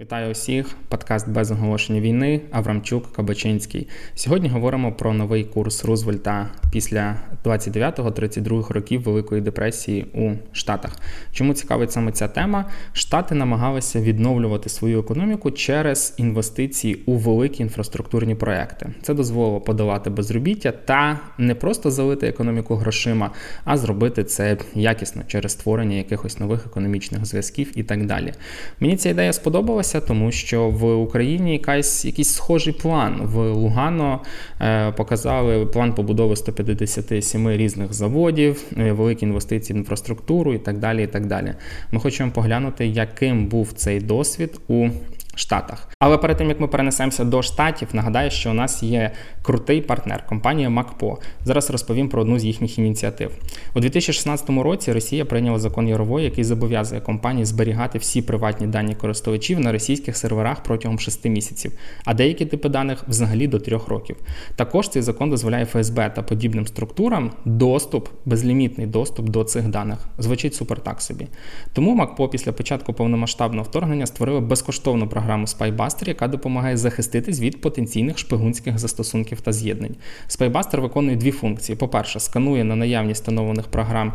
Вітаю усіх! Подкаст без оголошення війни. Аврамчук Кабачинський. Сьогодні говоримо про новий курс Рузвельта після 29-32 років Великої депресії у Штатах. Чому цікавить саме ця тема? Штати намагалися відновлювати свою економіку через інвестиції у великі інфраструктурні проекти. Це дозволило подолати безробіття та не просто залити економіку грошима, а зробити це якісно через створення якихось нових економічних зв'язків і так далі. Мені ця ідея сподобалася сталося, тому що в Україні якась якийсь схожий план. В Лугано е, показали план побудови 157 різних заводів, е, великі інвестиції в інфраструктуру і так далі. і так далі. Ми хочемо поглянути, яким був цей досвід у Штатах. Але перед тим як ми перенесемося до штатів, нагадаю, що у нас є крутий партнер компанія МакПо. Зараз розповім про одну з їхніх ініціатив. У 2016 році Росія прийняла закон Ярової, який зобов'язує компанії зберігати всі приватні дані користувачів на російських серверах протягом 6 місяців, а деякі типи даних взагалі до 3 років. Також цей закон дозволяє ФСБ та подібним структурам доступ, безлімітний доступ до цих даних. Звучить супер так собі. Тому МакПо після початку повномасштабного вторгнення створили безкоштовну програму програму SpyBuster, яка допомагає захиститись від потенційних шпигунських застосунків та з'єднань. SpyBuster виконує дві функції: по-перше, сканує на наявність встановлених програм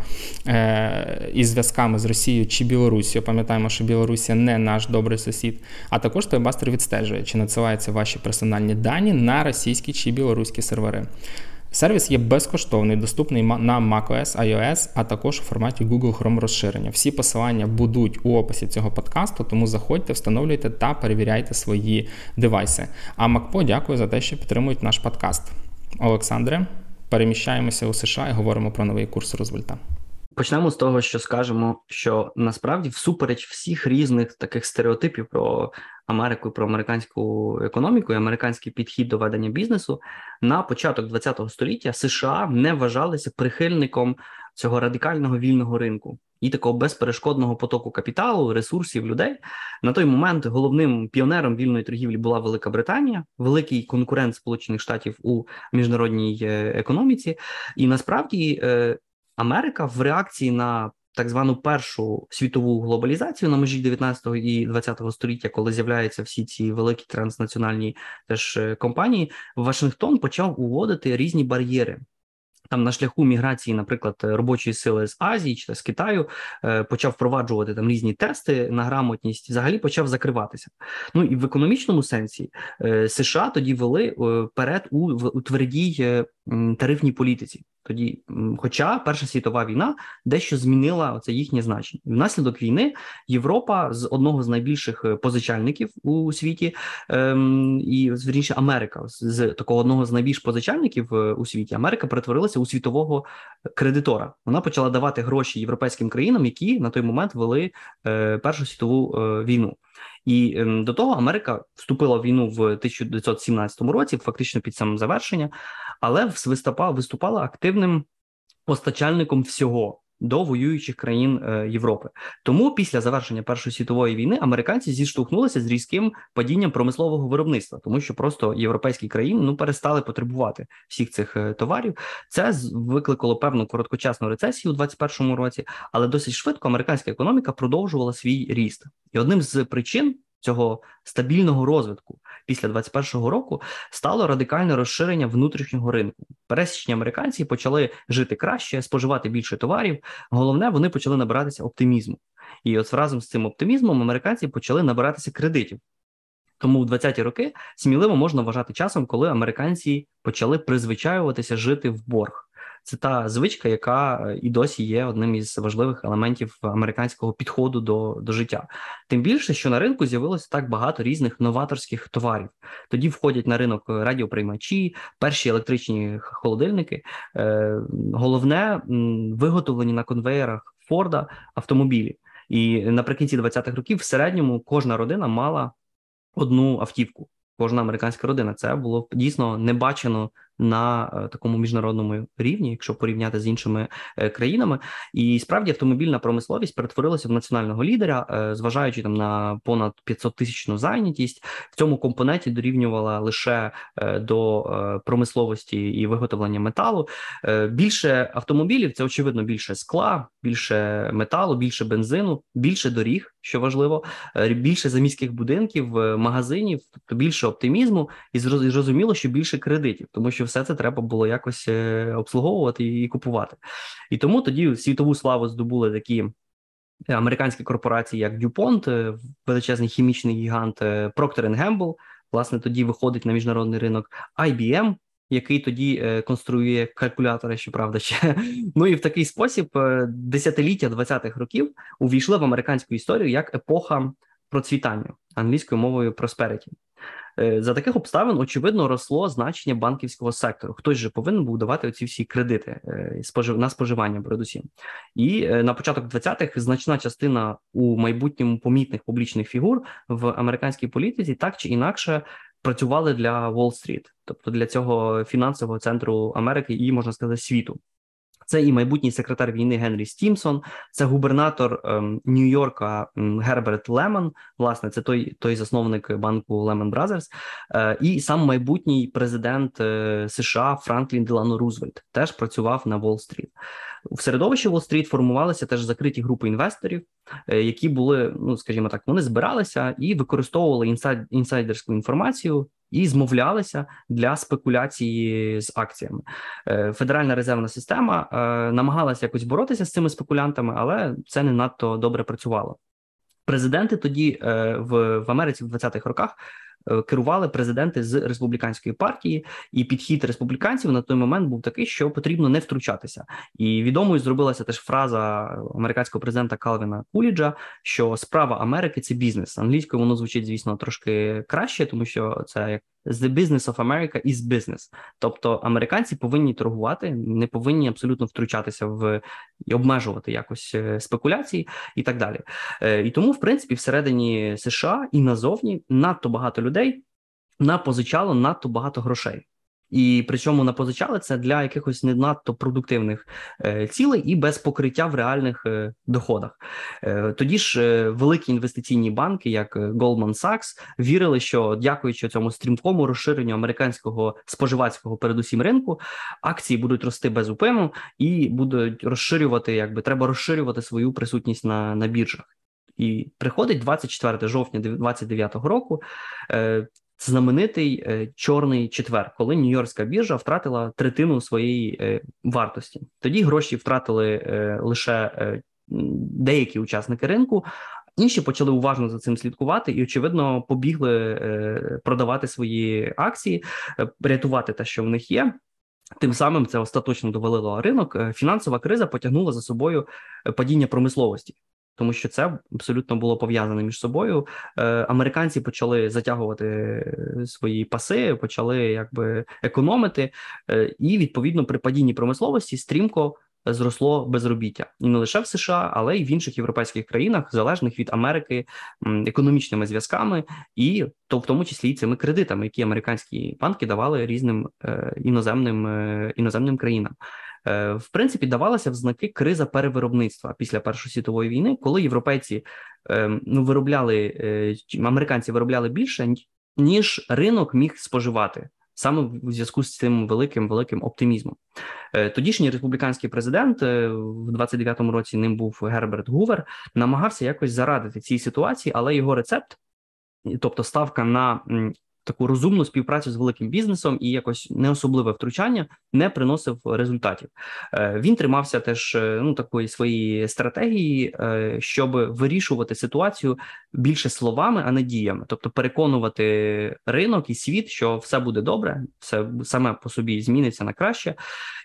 е- із зв'язками з Росією чи Білорусією. Пам'ятаємо, що Білорусія не наш добрий сусід. А також SpyBuster відстежує, чи надсилаються ваші персональні дані на російські чи білоруські сервери. Сервіс є безкоштовний, доступний на macOS, iOS, а також у форматі Google Chrome розширення. Всі посилання будуть у описі цього подкасту, тому заходьте, встановлюйте та перевіряйте свої девайси. А MacPo дякую за те, що підтримують наш подкаст. Олександре, переміщаємося у США і говоримо про новий курс Розвольта. Почнемо з того, що скажемо, що насправді всупереч всіх різних таких стереотипів про Америку, про американську економіку і американський підхід до ведення бізнесу на початок ХХ століття США не вважалися прихильником цього радикального вільного ринку і такого безперешкодного потоку капіталу, ресурсів людей. На той момент головним піонером вільної торгівлі була Велика Британія, великий конкурент Сполучених Штатів у міжнародній е, економіці, і насправді е, Америка в реакції на так звану першу світову глобалізацію на межі 19 і 20 століття, коли з'являються всі ці великі транснаціональні теж е, компанії, Вашингтон почав уводити різні бар'єри там на шляху міграції, наприклад, робочої сили з Азії чи з Китаю е, почав впроваджувати там різні тести на грамотність, взагалі почав закриватися. Ну і в економічному сенсі е, США тоді вели перед у, у твердій тарифній політиці. Тоді, хоча Перша світова війна дещо змінила це їхнє значення. Внаслідок війни Європа з одного з найбільших позичальників у світі, ем, і зверніше Америка з такого одного з найбільш позичальників у світі Америка перетворилася у світового кредитора. Вона почала давати гроші європейським країнам, які на той момент вели е, Першу світову е, війну. І е, до того Америка вступила в війну в 1917 році, фактично під самим завершення, але виступала активним постачальником всього до воюючих країн е, Європи. Тому після завершення Першої світової війни американці зіштовхнулися з різким падінням промислового виробництва, тому що просто європейські країни ну перестали потребувати всіх цих е, товарів. Це викликало певну короткочасну рецесію у 2021 році, але досить швидко американська економіка продовжувала свій ріст, і одним з причин цього стабільного розвитку після 21-го року стало радикальне розширення внутрішнього ринку. Пересічні американці почали жити краще, споживати більше товарів. Головне, вони почали набиратися оптимізму. І от разом з цим оптимізмом американці почали набиратися кредитів. Тому в 20-ті роки сміливо можна вважати часом, коли американці почали призвичаюватися жити в борг. Це та звичка, яка е, і досі є одним із важливих елементів американського підходу до до життя. Тим більше, що на ринку з'явилося так багато різних новаторських товарів. Тоді входять на ринок радіоприймачі, перші електричні холодильники. Е, Головне виготовлені на конвеєрах Форда автомобілі. І наприкінці 20-х років в середньому кожна родина мала одну автівку кожна американська родина. Це було дійсно не бачено на такому міжнародному рівні, якщо порівняти з іншими країнами, і справді автомобільна промисловість перетворилася в національного лідера, зважаючи там на понад 500 тисячну зайнятість, в цьому компоненті дорівнювала лише до промисловості і виготовлення металу. Більше автомобілів це очевидно більше скла, більше металу, більше бензину, більше доріг, що важливо, більше заміських будинків, магазинів, тобто більше оптимізму, і зрозуміло, що більше кредитів, тому що все це треба було якось е, обслуговувати і купувати. І тому тоді світову славу здобули такі. Американські корпорації, як DuPont, е, величезний хімічний гігант е, Procter Gamble, власне, тоді виходить на міжнародний ринок IBM, який тоді конструює калькулятори, щоправда, ще ну і в такий спосіб десятиліття 20-х років увійшли в американську історію як епоха процвітання англійською мовою. Е, за таких обставин очевидно росло значення банківського сектору. Хтось же повинен був давати оці всі кредити е, на споживання, передусім, і е, на початок 20-х значна частина у майбутньому помітних публічних фігур в американській політиці так чи інакше працювали для Уолл-стріт, тобто для цього фінансового центру Америки і можна сказати світу. Це і майбутній секретар війни Генрі Стімсон, це губернатор ем, Нью-Йорка ем, Герберт Леман. Власне, це той той засновник банку Леман Бразерс, і сам майбутній президент е, США Франклін Делано Рузвельт теж працював на Уолл-стріт. В середовищі Уолл-стріт формувалися теж закриті групи інвесторів, е, які були, ну скажімо так, вони збиралися і використовували інсайдерську інформацію і змовлялися для спекуляції з акціями. Е, Федеральна резервна система е, намагалася якось боротися з цими спекулянтами, але це не надто добре працювало. Президенти тоді в в Америці в 20-х роках Е, керували президенти з республіканської партії, і підхід республіканців на той момент був такий, що потрібно не втручатися. І відомою зробилася теж фраза американського президента Калвіна Куліджа, що справа Америки це бізнес. Англійською воно звучить, звісно, трошки краще, тому що це як The business of America is business. Тобто американці повинні торгувати, не повинні абсолютно втручатися в і обмежувати якось е, спекуляції і так далі. Е, і тому, в принципі, всередині США і назовні надто багато людей напозичало надто багато грошей. І причому напозичали це для якихось не надто продуктивних е, цілей і без покриття в реальних е, доходах. Е, тоді ж великі інвестиційні банки, як Goldman Sachs, вірили, що дякуючи цьому стрімкому розширенню американського споживацького, передусім ринку, акції будуть рости без упину і будуть розширювати, якби треба розширювати свою присутність на, на біржах. І приходить 24 жовтня 2029 року. Знаменитий е, чорний четвер, коли Нью-Йоркська біржа втратила третину своєї е, вартості. Тоді гроші втратили е, лише деякі учасники ринку. Інші почали уважно за цим слідкувати і, очевидно, побігли продавати свої акції, рятувати те, що в них є. Тим самим це остаточно довалило ринок. Фінансова криза потягнула за собою падіння промисловості тому що це абсолютно було пов'язане між собою. Е, Американці почали затягувати е, свої паси, почали якби економити, е, і відповідно при падінні промисловості стрімко. Зросло безробіття і не лише в США, але й в інших європейських країнах, залежних від Америки економічними зв'язками, і то в тому числі і цими кредитами, які американські банки давали різним іноземним іноземним країнам. Е, в принципі давалася в знаки криза перевиробництва після Першої світової війни, коли європейці ем, ну виробляли е, американці виробляли більше ніж ринок міг споживати. Саме в зв'язку з цим великим великим оптимізмом, е, тодішній республіканський президент в 29-му році ним був Герберт Гувер, намагався якось зарадити цій ситуації, але його рецепт, тобто ставка на таку розумну співпрацю з великим бізнесом і якось не особливе втручання не приносив результатів. Е, він тримався теж е, ну такої своєї стратегії, е, щоб вирішувати ситуацію більше словами, а не діями, тобто переконувати ринок і світ, що все буде добре, все саме по собі зміниться на краще,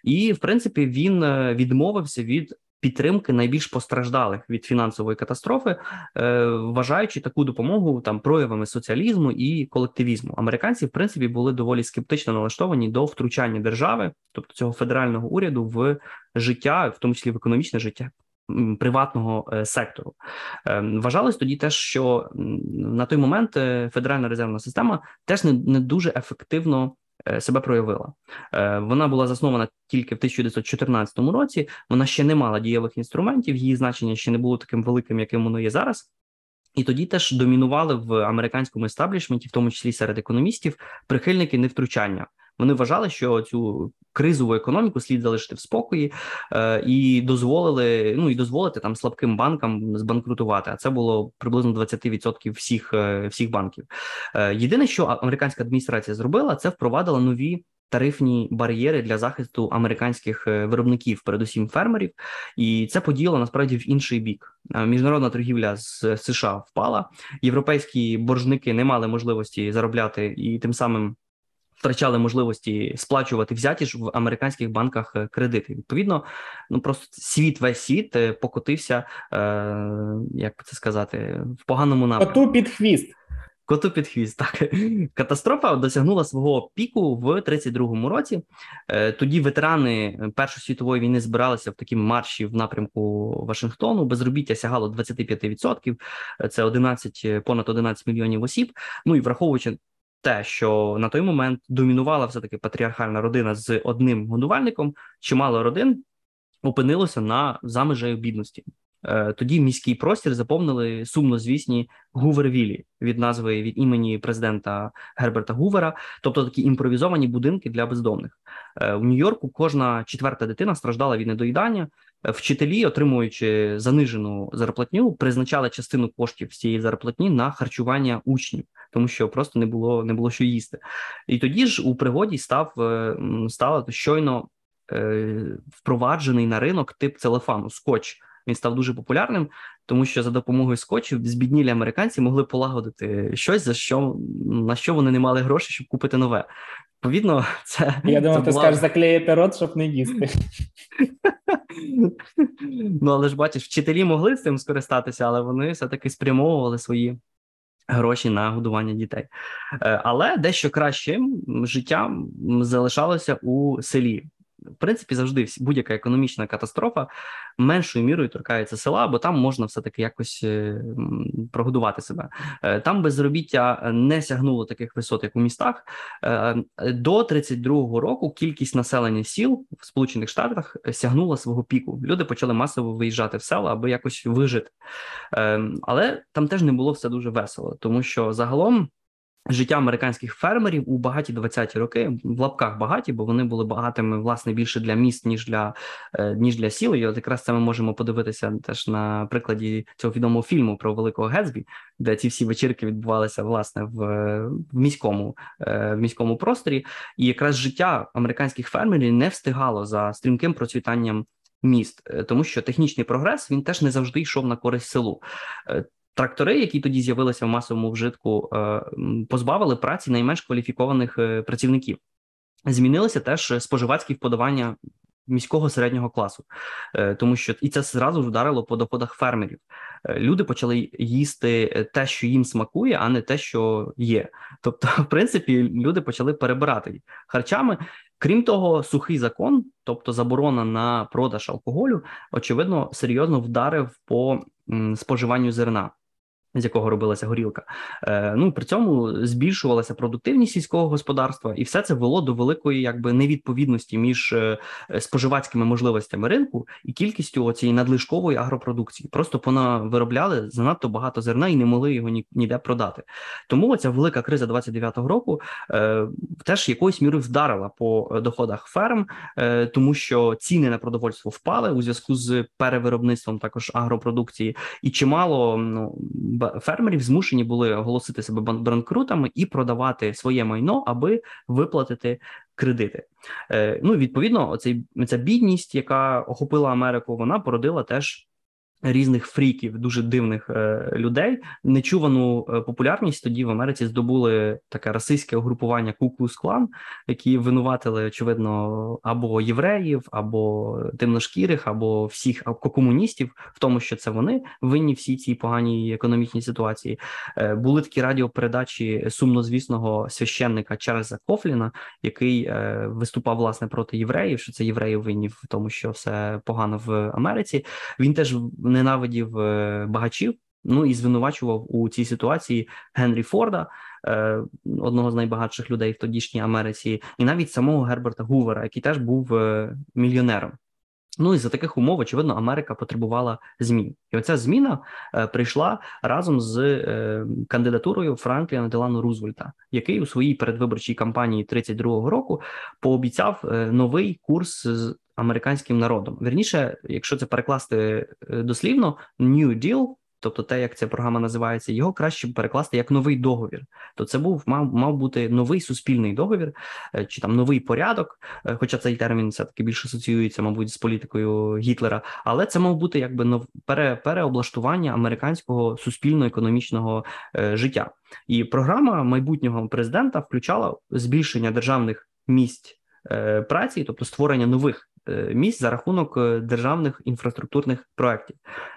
і в принципі він відмовився від підтримки найбільш постраждалих від фінансової катастрофи, е, вважаючи таку допомогу там проявами соціалізму і колективізму. Американці, в принципі, були доволі скептично налаштовані до втручання держави, тобто цього федерального уряду, в життя, в тому числі в економічне життя. Приватного е, сектору е, вважалось тоді, теж що на той момент Федеральна резервна система теж не не дуже ефективно себе проявила. Вона була заснована тільки в 1914 році. Вона ще не мала дієвих інструментів, її значення ще не було таким великим, яким воно є зараз. І тоді теж домінували в американському естаблішменті, в тому числі серед економістів, прихильники невтручання. Вони вважали, що цю кризову економіку слід залишити в спокої е, і дозволили ну і дозволити там слабким банкам збанкрутувати. А це було приблизно 20% всіх е, всіх банків. Е, єдине, що американська адміністрація зробила, це впровадила нові. Тарифні бар'єри для захисту американських е, виробників, передусім фермерів, і це поділо насправді в інший бік. Е, міжнародна торгівля з США впала. Європейські боржники не мали можливості заробляти і тим самим втрачали можливості сплачувати взяті ж в американських банках е, кредити. Відповідно, ну просто світ, весь світ е, покотився, е, як це сказати, в поганому напрямку. Коту під хвіст. Коту під хвіст, так катастрофа досягнула свого піку в 32-му році. Е, тоді ветерани Першої світової війни збиралися в такі марші в напрямку Вашингтону. Безробіття сягало 25%, Це 11, понад 11 мільйонів осіб. Ну і враховуючи те, що на той момент домінувала все таки патріархальна родина з одним годувальником, чимало родин опинилося на за межею бідності. Е, тоді міський простір заповнили сумнозвісні Гувервілі від назви від імені президента Герберта Гувера, тобто такі імпровізовані будинки для бездомних. Е, у Нью-Йорку кожна четверта дитина страждала від недоїдання. Вчителі, отримуючи занижену зарплатню, призначали частину коштів з цієї зарплатні на харчування учнів тому що просто не було не було що їсти. І тоді ж у пригоді став е, стало щойно е, впроваджений на ринок тип целефану скотч. Він став дуже популярним, тому що за допомогою скотчів збіднілі американці могли полагодити щось, за що на що вони не мали грошей, щоб купити нове. Відповідно, це я думав, це ти була... скажеш заклеїти рот, щоб не їсти. Ну але ж бачиш, вчителі могли з цим скористатися, але вони все таки спрямовували свої гроші на годування дітей. Е, але дещо кращим життям залишалося у селі в принципі завжди будь-яка економічна катастрофа меншою мірою торкається села, бо там можна все таки якось е, прогодувати себе. Е, там безробіття не сягнуло таких висот, як у містах. Е, до 32-го року кількість населення сіл в Сполучених Штатах сягнула свого піку. Люди почали масово виїжджати в села, аби якось вижити. Але там теж не було все дуже весело, тому що загалом. Життя американських фермерів у багаті 20-ті роки в лапках багаті, бо вони були багатими власне більше для міст ніж для е, ніж для сіл. І от якраз це ми можемо подивитися теж на прикладі цього відомого фільму про великого Гетсбі, де ці всі вечірки відбувалися власне в в міському е, в міському просторі. І якраз життя американських фермерів не встигало за стрімким процвітанням. Міст, е, тому що технічний прогрес він теж не завжди йшов на користь селу. Трактори, які тоді з'явилися в масовому вжитку, е, позбавили праці найменш кваліфікованих е, працівників. Змінилося теж споживацькі вподобання міського середнього класу, е, тому що і це зразу вдарило по доходах фермерів. Люди почали їсти те, що їм смакує, а не те, що є. Тобто, в принципі, люди почали перебирати харчами. Крім того, сухий закон, тобто заборона на продаж алкоголю, очевидно, серйозно вдарив по споживанню зерна з якого робилася горілка. Е, Ну при цьому збільшувалася продуктивність сільського господарства, і все це вело до великої якби невідповідності між е, споживацькими можливостями ринку і кількістю цієї надлишкової агропродукції. Просто пона виробляли занадто багато зерна і не могли його ні, ніде продати. Тому ця велика криза 29-го року е, теж якоюсь мірою вдарила по доходах ферм, е, тому що ціни на продовольство впали у зв'язку з перевиробництвом також агропродукції, і чимало ну фермерів змушені були оголосити себе банкрутами і продавати своє майно, аби виплатити кредити. Е, ну відповідно, оцей ця бідність, яка охопила Америку, вона породила теж різних фріків, дуже дивних е, людей. Нечувану е, популярність тоді в Америці здобули таке расистське угрупування Куклус Клан, які винуватили очевидно або євреїв, або темношкірих, або всіх або комуністів в тому, що це вони винні всі цій поганій економічній ситуації. Е, були такі радіопередачі сумнозвісного священника Чарльза Кофліна, який виступав власне проти євреїв, що це євреї винні в тому, що все погано в Америці. Він теж ненавидів е, багачів. Ну і звинувачував у цій ситуації Генрі Форда, е, одного з найбагатших людей в тодішній Америці, і навіть самого Герберта Гувера, який теж був е, мільйонером. Ну і за таких умов, очевидно, Америка потребувала змін, і оця зміна е, прийшла разом з е, кандидатурою Франкліна Делану Рузвельта, який у своїй передвиборчій кампанії 32-го року пообіцяв е, новий курс з американським народом. Вірніше, якщо це перекласти е, дослівно, New Deal тобто те, як ця програма називається, його краще перекласти як новий договір. То це був мав мав бути новий суспільний договір е, чи там новий порядок. Е, хоча цей термін все таки більше асоціюється, мабуть, з політикою Гітлера, але це мав бути якби нов пере, переоблаштування американського суспільно-економічного е, життя. І програма майбутнього президента включала збільшення державних місць е, праці, тобто створення нових місць за рахунок е, державних інфраструктурних проєктів.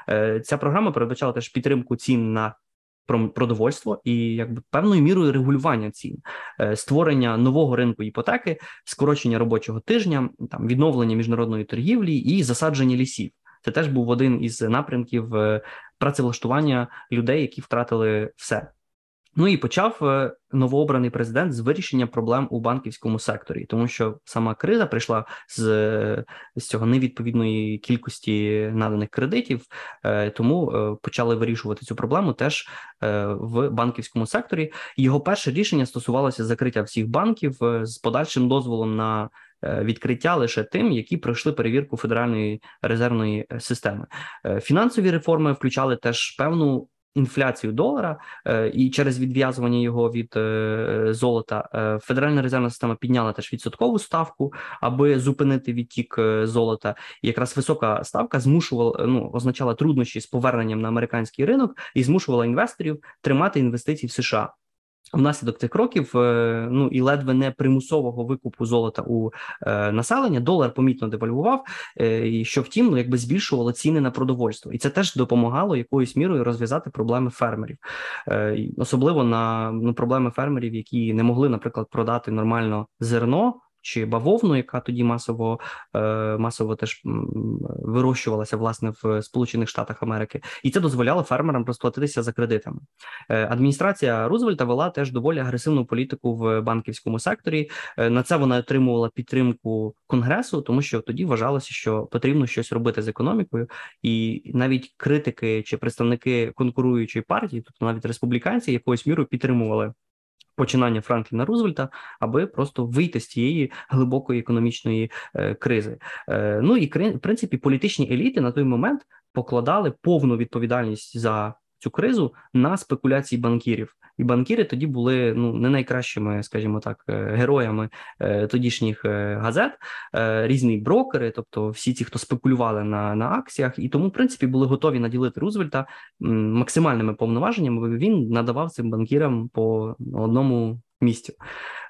Е, ця програма передбачала теж підтримку цін на продовольство і якби певною мірою регулювання цін, створення нового ринку іпотеки, скорочення робочого тижня, там відновлення міжнародної торгівлі і засадження лісів. Це теж був один із напрямків працевлаштування людей, які втратили все. Ну і почав е, новообраний президент з вирішення проблем у банківському секторі, тому що сама криза прийшла з е, з цього невідповідної кількості наданих кредитів, е, тому почали вирішувати цю проблему теж в банківському секторі. Його перше рішення стосувалося закриття всіх банків з подальшим дозволом на Відкриття лише тим, які пройшли перевірку федеральної резервної системи. Фінансові реформи включали теж певну інфляцію долара е, і через відв'язування його від е, золота е, Федеральна резервна система підняла теж відсоткову ставку, аби зупинити відтік золота. І якраз висока ставка змушувала ну означала труднощі з поверненням на американський ринок і змушувала інвесторів тримати інвестиції в США. Внаслідок цих кроків, е, ну і ледве не примусового викупу золота у е, населення, долар помітно девальвував, е, і що втім, ну якби збільшувало ціни на продовольство, і це теж допомагало якоюсь мірою розв'язати проблеми фермерів, особливо на ну, проблеми фермерів, які не могли, наприклад, продати нормально зерно чи бавовну, яка тоді масово е, масово теж вирощувалася власне в Сполучених Штатах Америки, і це дозволяло фермерам розплатитися за кредитами. Е, адміністрація Рузвельта вела теж доволі агресивну політику в банківському секторі. Е, на це вона отримувала підтримку конгресу, тому що тоді вважалося, що потрібно щось робити з економікою, і навіть критики чи представники конкуруючої партії, тобто навіть республіканці, якоюсь мірою підтримували починання Франкліна Рузвельта, аби просто вийти з цієї глибокої економічної е, кризи. Е, ну і в принципі політичні еліти на той момент покладали повну відповідальність за цю кризу на спекуляції банкірів і банкіри тоді були ну не найкращими, скажімо так, е, героями е, тодішніх е, газет, різні брокери, тобто всі ті, хто спекулювали на на акціях, і тому, в принципі, були готові наділити Рузвельта максимальними повноваженнями. бо Він надавав цим банкірам по одному місцю.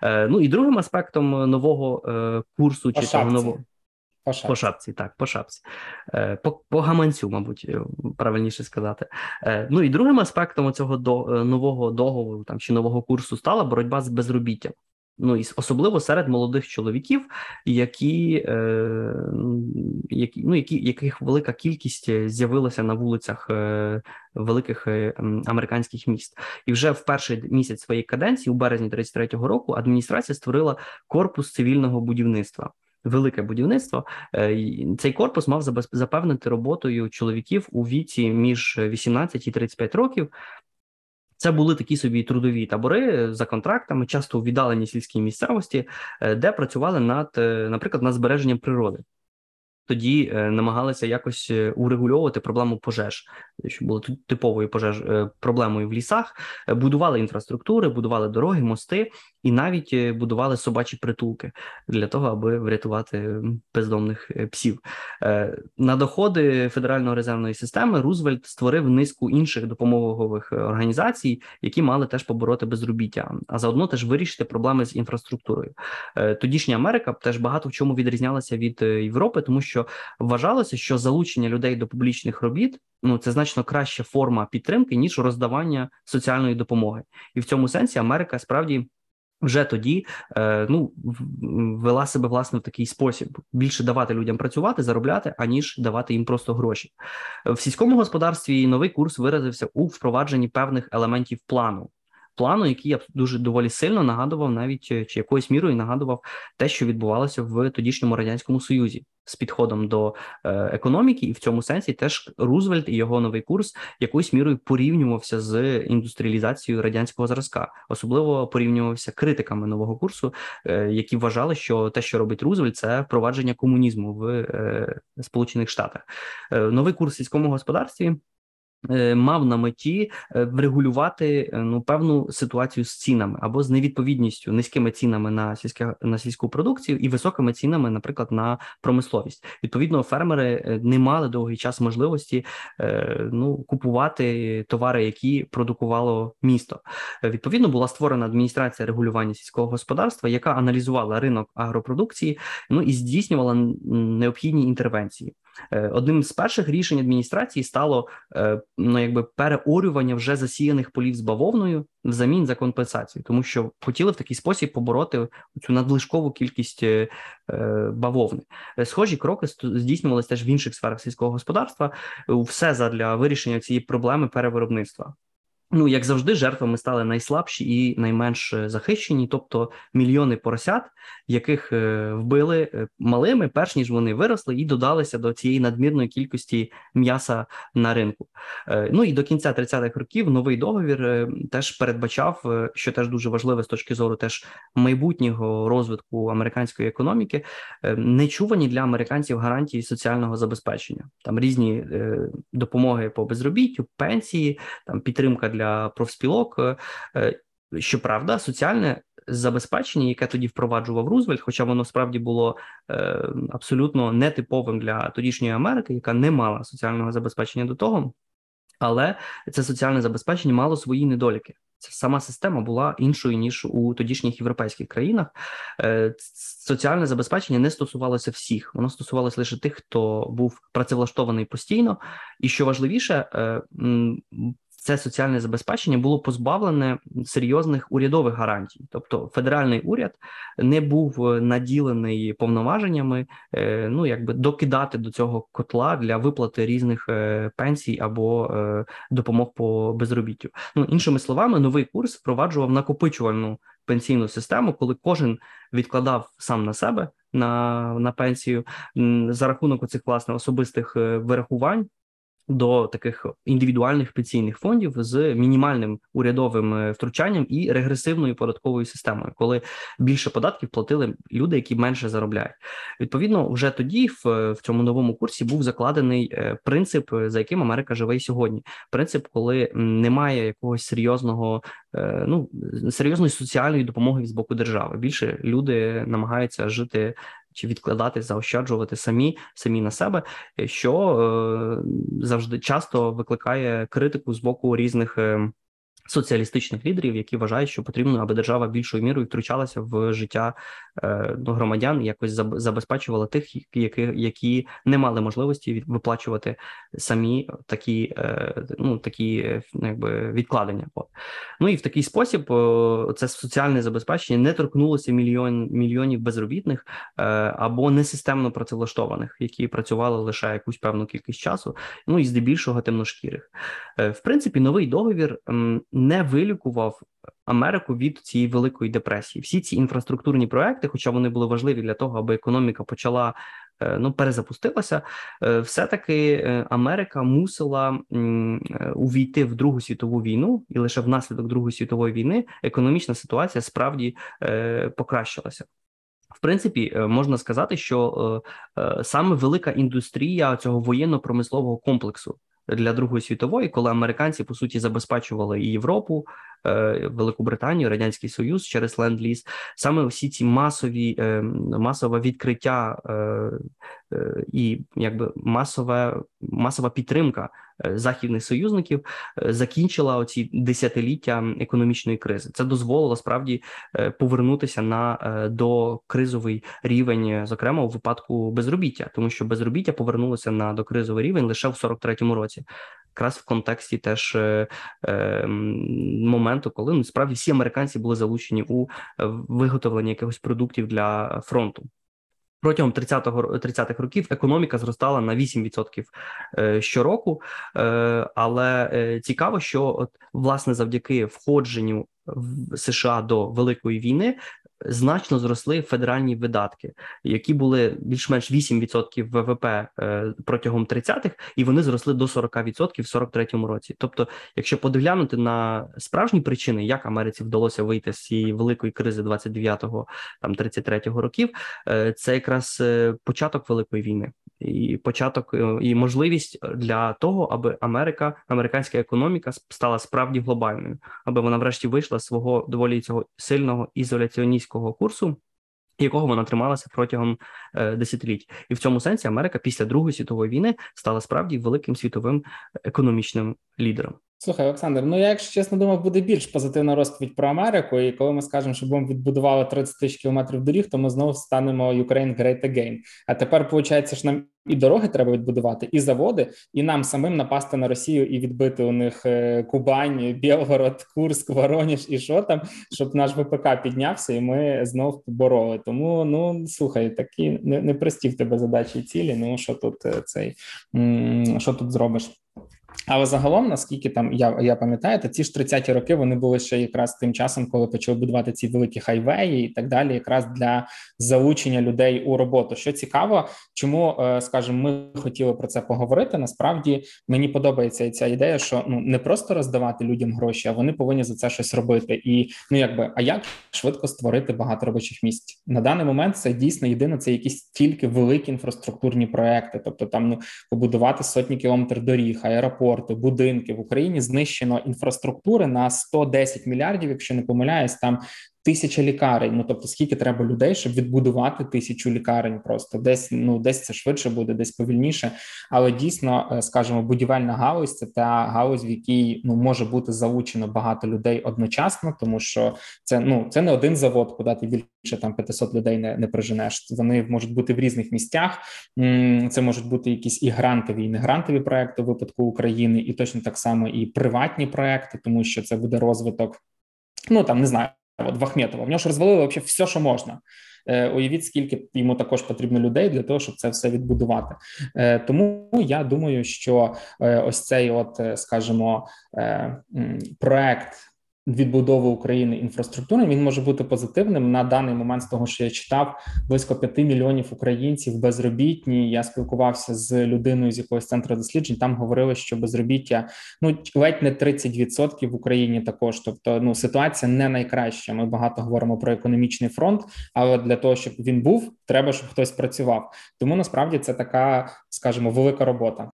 Ну і другим аспектом нового курсу чи того нового. По шапці. по шапці, так, по шапці, е, по по гаманцю, мабуть, е, правильніше сказати. Е, ну і другим аспектом цього до нового договору там чи нового курсу стала боротьба з безробіттям. Ну і особливо серед молодих чоловіків, які, е, які ну які яких велика кількість з'явилася на вулицях е, великих е, американських міст, і вже в перший місяць своєї каденції, у березні 33-го року, адміністрація створила корпус цивільного будівництва велике будівництво. Е, цей корпус мав запевнити роботою чоловіків у віці між 18 і 35 років. Це були такі собі трудові табори за контрактами, часто у віддаленій сільській місцевості, е, де працювали над, е, наприклад, над збереженням природи тоді е, намагалися якось е, урегульовувати проблему пожеж, що було типовою пожеж е, проблемою в лісах. Будували інфраструктури, будували дороги, мости і навіть будували собачі притулки для того, аби врятувати бездомних псів. На доходи Федеральної резервної системи Рузвельт створив низку інших допомогових організацій, які мали теж побороти безробіття, а заодно теж вирішити проблеми з інфраструктурою. Тодішня Америка теж багато в чому відрізнялася від Європи, тому що що вважалося, що залучення людей до публічних робіт ну це значно краща форма підтримки ніж роздавання соціальної допомоги, і в цьому сенсі Америка справді. вже тоді ну вела себе власне в такий спосіб: більше давати людям працювати, заробляти, аніж давати їм просто гроші. В сільському господарстві новий курс виразився у впровадженні певних елементів плану плану, який я дуже доволі сильно нагадував, навіть е, чи якоюсь мірою нагадував те, що відбувалося в тодішньому радянському союзі. З підходом до е, економіки, і в цьому сенсі теж Рузвельт і його новий курс якоюсь мірою порівнювався з індустріалізацією радянського зразка, особливо порівнювався критиками нового курсу, е, які вважали, що те, що робить Рузвельт, це впровадження комунізму в Сполучених Штатах. Новий курс сільському господарстві. Е, мав на меті е, врегулювати е, ну певну ситуацію з цінами або з невідповідністю низькими цінами на сільське на сільську продукцію і високими цінами, наприклад, на промисловість. Відповідно, фермери не мали довгий час можливості ну купувати товари, які продукувало місто. Відповідно, була створена адміністрація регулювання сільського господарства, яка аналізувала ринок агропродукції, ну і здійснювала необхідні інтервенції. Е, одним з перших рішень адміністрації стало е, ну, якби переорювання вже засіяних полів з бавовною взамін за компенсацію, тому що хотіли в такий спосіб побороти цю надлишкову кількість е, бавовни. Схожі кроки здійснювалися теж в інших сферах сільського господарства. Все задля вирішення цієї проблеми перевиробництва. Ну, як завжди, жертвами стали найслабші і найменш е, захищені, тобто мільйони поросят, яких е, вбили е, малими, перш ніж вони виросли, і додалися до цієї надмірної кількості м'яса на ринку. Ну і до кінця 30-х років новий договір теж передбачав, що теж дуже важливе з точки зору теж майбутнього розвитку американської економіки, нечувані для американців гарантії соціального забезпечення. Там різні допомоги по безробіттю, пенсії, там підтримка для для профспілок. Е, е, щоправда, соціальне забезпечення, яке тоді впроваджував Рузвельт, хоча воно справді було е, абсолютно нетиповим для тодішньої Америки, яка не мала соціального забезпечення до того, але це соціальне забезпечення мало свої недоліки. Ця Сама система була іншою ніж у тодішніх європейських країнах. Соціальне забезпечення не стосувалося всіх, воно стосувалося лише тих, хто був працевлаштований постійно, і що важливіше, це соціальне забезпечення було позбавлене серйозних урядових гарантій, тобто федеральний уряд не був е, наділений повноваженнями, е, ну якби докидати до цього котла для виплати різних е, пенсій або допомог по безробіттю. Ну іншими словами, новий курс впроваджував накопичувальну пенсійну систему, коли кожен відкладав сам на себе на, на пенсію за рахунок оцих власне особистих вирахувань до таких індивідуальних пенсійних фондів з мінімальним урядовим е, втручанням і регресивною податковою системою, коли більше податків платили люди, які менше заробляють. Відповідно, вже тоді в, в цьому новому курсі був закладений е, принцип, за яким Америка живе і сьогодні. Принцип, коли немає якогось серйозного, е, ну серйозної соціальної допомоги з боку держави. Більше люди намагаються жити чи відкладати, заощаджувати самі самі на себе, що е, завжди часто викликає критику з боку різних. Соціалістичних лідерів, які вважають, що потрібно, аби держава більшою мірою втручалася в життя е, ну, громадян, якось забезпечувала тих, які які не мали можливості виплачувати самі такі е, ну такі якби відкладення. Ну і в такий спосіб це соціальне забезпечення не торкнулося мільйон мільйонів безробітних е, або несистемно працевлаштованих, які працювали лише якусь певну кількість часу. Ну і здебільшого темношкірих. В принципі, новий договір не вилікував Америку від цієї великої депресії. Всі ці інфраструктурні проекти, хоча вони були важливі для того, аби економіка почала е, ну перезапустилася, е, все таки е, Америка мусила увійти в Другу світову війну, і лише внаслідок Другої світової війни економічна ситуація справді покращилася. В принципі, можна сказати, що саме велика індустрія цього воєнно-промислового комплексу для Другої світової, коли американці по суті забезпечували і Європу, Велику Британію, Радянський Союз через ленд-ліз, саме всі ці масові е, масове відкриття е, і якби масове масова підтримка західних союзників закінчила оці десятиліття економічної кризи. Це дозволило справді повернутися на до кризовий рівень, зокрема у випадку безробіття, тому що безробіття повернулося на докризовий рівень лише в 43-му році. Якраз в контексті теж е, е, моменту, коли ну, справді всі американці були залучені у виготовленні якихось продуктів для фронту. Протягом 30-го 30-х років економіка зростала на 8% е, щороку, е, але е, цікаво, що от власне завдяки входженню в США до великої війни значно зросли федеральні видатки, які були більш-менш 8% ВВП е, протягом 30-х, і вони зросли до 40% в 43-му році. Тобто, якщо подивлянути на справжні причини, як Америці вдалося вийти з цієї великої кризи 29-го там 33-го років, е, це якраз е, початок великої війни і початок і можливість для того, аби Америка, американська економіка стала справді глобальною, аби вона, врешті, вийшла з свого доволі цього сильного ізоляціоністського курсу, якого вона трималася протягом е, десятиліть, і в цьому сенсі Америка після Другої світової війни стала справді великим світовим економічним лідером. Слухай, Олександр, ну я якщо чесно думав, буде більш позитивна розповідь про Америку. І коли ми скажемо, що будемо відбудували 30 тисяч кілометрів доріг, то ми знову станемо Ukraine Great Again. А тепер виходить, що нам і дороги треба відбудувати, і заводи, і нам самим напасти на Росію і відбити у них е, Кубань, Білгород, Курск, Вороніж і що там, щоб наш ВПК піднявся, і ми знов побороли. Тому ну слухай, такі не прості в тебе задачі і цілі. Ну що тут е, цей що тут зробиш? Але загалом, наскільки там я я пам'ятаю, то ці ж 30-ті роки вони були ще якраз тим часом, коли почали будувати ці великі хайвеї і так далі, якраз для залучення людей у роботу. Що цікаво, чому е, скажімо, ми хотіли про це поговорити. Насправді мені подобається ця ідея, що ну не просто роздавати людям гроші, а вони повинні за це щось робити. І ну якби а як швидко створити багато робочих місць на даний момент? Це дійсно єдине, це якісь тільки великі інфраструктурні проекти, тобто там ну побудувати сотні кілометрів доріг, аеропорт аеропорти, будинки в Україні знищено інфраструктури на 110 мільярдів, якщо не помиляюсь, там тисяча лікарень. Ну тобто, скільки треба людей, щоб відбудувати тисячу лікарень? Просто десь ну десь це швидше буде, десь повільніше. Але дійсно, е, скажімо, будівельна галузь це та галузь, в якій ну може бути залучено багато людей одночасно, тому що це ну це не один завод, куди ти більше там 500 людей не не приженеш. Вони можуть бути в різних місцях. Це можуть бути якісь і грантові, і не грантові проекти у випадку України, і точно так само і приватні проекти, тому що це буде розвиток. Ну там не знаю, от Вахметова. В нього ж розвалили вообще все, що можна. Е, уявіть, скільки йому також потрібно людей для того, щоб це все відбудувати. Е, тому я думаю, що е, ось цей, от скажімо, проект відбудови України інфраструктури він може бути позитивним на даний момент з того, що я читав близько 5 мільйонів українців безробітні. Я спілкувався з людиною з якогось центру досліджень. Там говорили, що безробіття ну ледь не 30% в Україні. Також, тобто, ну ситуація не найкраща. Ми багато говоримо про економічний фронт, але для того, щоб він був, треба, щоб хтось працював. Тому насправді це така, скажімо, велика робота.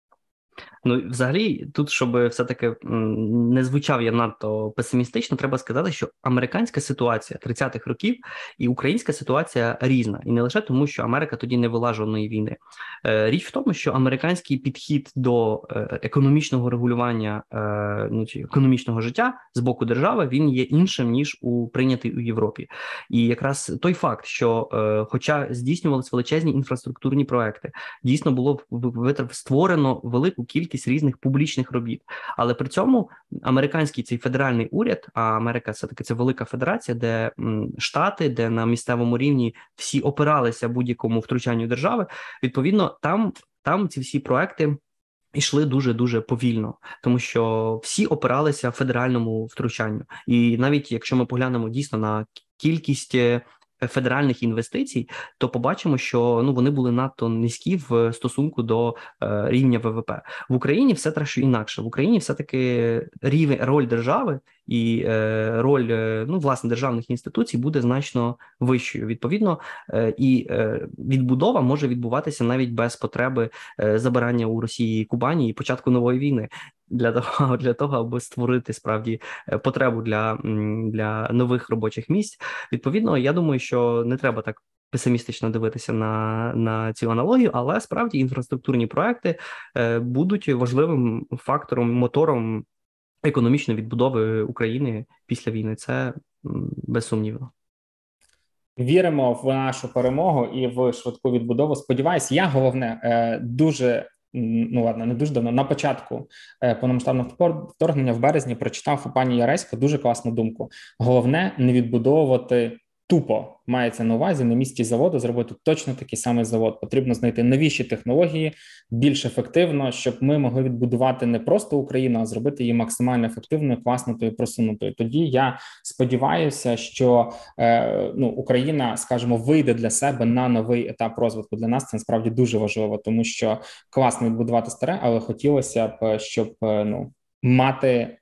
Ну, взагалі, тут, щоб все-таки не звучав я надто песимістично, треба сказати, що американська ситуація 30-х років і українська ситуація різна, і не лише тому, що Америка тоді не вела жодної війни. Е, річ в тому, що американський підхід до е, економічного регулювання е, ну чи економічного життя з боку держави він є іншим ніж у прийнятий у Європі. І якраз той факт, що, хоча здійснювалися величезні інфраструктурні проекти, дійсно було створено велику кількість кількість різних публічних робіт. Але при цьому американський цей федеральний уряд, а Америка все таки це велика федерація, де штати, де на місцевому рівні всі опиралися будь-якому втручанню держави. Відповідно, там, там ці всі проекти. Ішли дуже дуже повільно, тому що всі опиралися федеральному втручанню, і навіть якщо ми поглянемо дійсно на кількість е, федеральних інвестицій, то побачимо, що ну вони були надто низькі в стосунку до е, рівня ВВП в Україні. Все трошки інакше в Україні, все таки рівень роль держави і е, роль е, ну власне державних інституцій буде значно вищою. Відповідно, е, і е, відбудова може відбуватися навіть без потреби е, забирання у Росії Кубані і початку нової війни для того, для того, аби створити справді е, потребу для, для нових робочих місць. Відповідно, я думаю, що не треба так. Песимістично дивитися на на цю аналогію, але справді інфраструктурні проекти е, будуть важливим фактором, мотором економічної відбудови України після війни. Це безсумнівно. Віримо в нашу перемогу і в швидку відбудову. Сподіваюсь, я головне е, дуже ну ладно, не дуже давно на початку е, повномасштабного вторгнення в березні прочитав у пані Яресько дуже класну думку. Головне не відбудовувати тупо мається на увазі на місці заводу зробити точно такий самий завод. Потрібно знайти новіші технології більш ефективно, щоб ми могли відбудувати не просто Україну, а зробити її максимально ефективною, класною просунутою. Тоді я сподіваюся, що е, ну Україна, скажімо, вийде для себе на новий етап розвитку. Для нас це насправді дуже важливо, тому що класно відбудувати старе, але хотілося б, щоб е, ну мати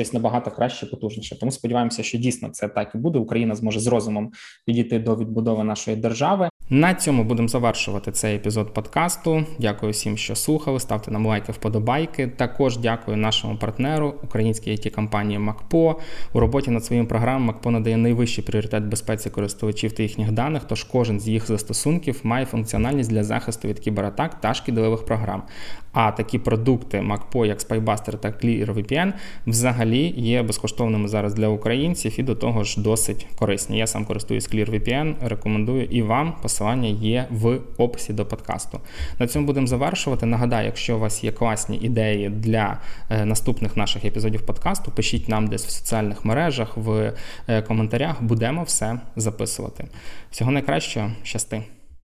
щось набагато краще, потужніше. Тому сподіваємося, що дійсно це так і буде. Україна зможе з розумом підійти до відбудови нашої держави. На цьому будемо завершувати цей епізод подкасту. Дякую всім, що слухали. Ставте нам лайки, вподобайки. Також дякую нашому партнеру, українській it компанії МакПо. У роботі над своїм програмом МакПо надає найвищий пріоритет безпеці користувачів та їхніх даних. Тож кожен з їх застосунків має функціональність для захисту від кібератак та шкідливих програм. А такі продукти MacPo, як Spybuster та ClearVPN, взагалі є безкоштовними зараз для українців і до того ж досить корисні. Я сам користуюсь ClearVPN, рекомендую і вам. Посилання є в описі до подкасту. На цьому будемо завершувати. Нагадаю, якщо у вас є класні ідеї для е, наступних наших епізодів подкасту, пишіть нам десь в соціальних мережах, в е, коментарях. Будемо все записувати. Всього найкращого, щасти!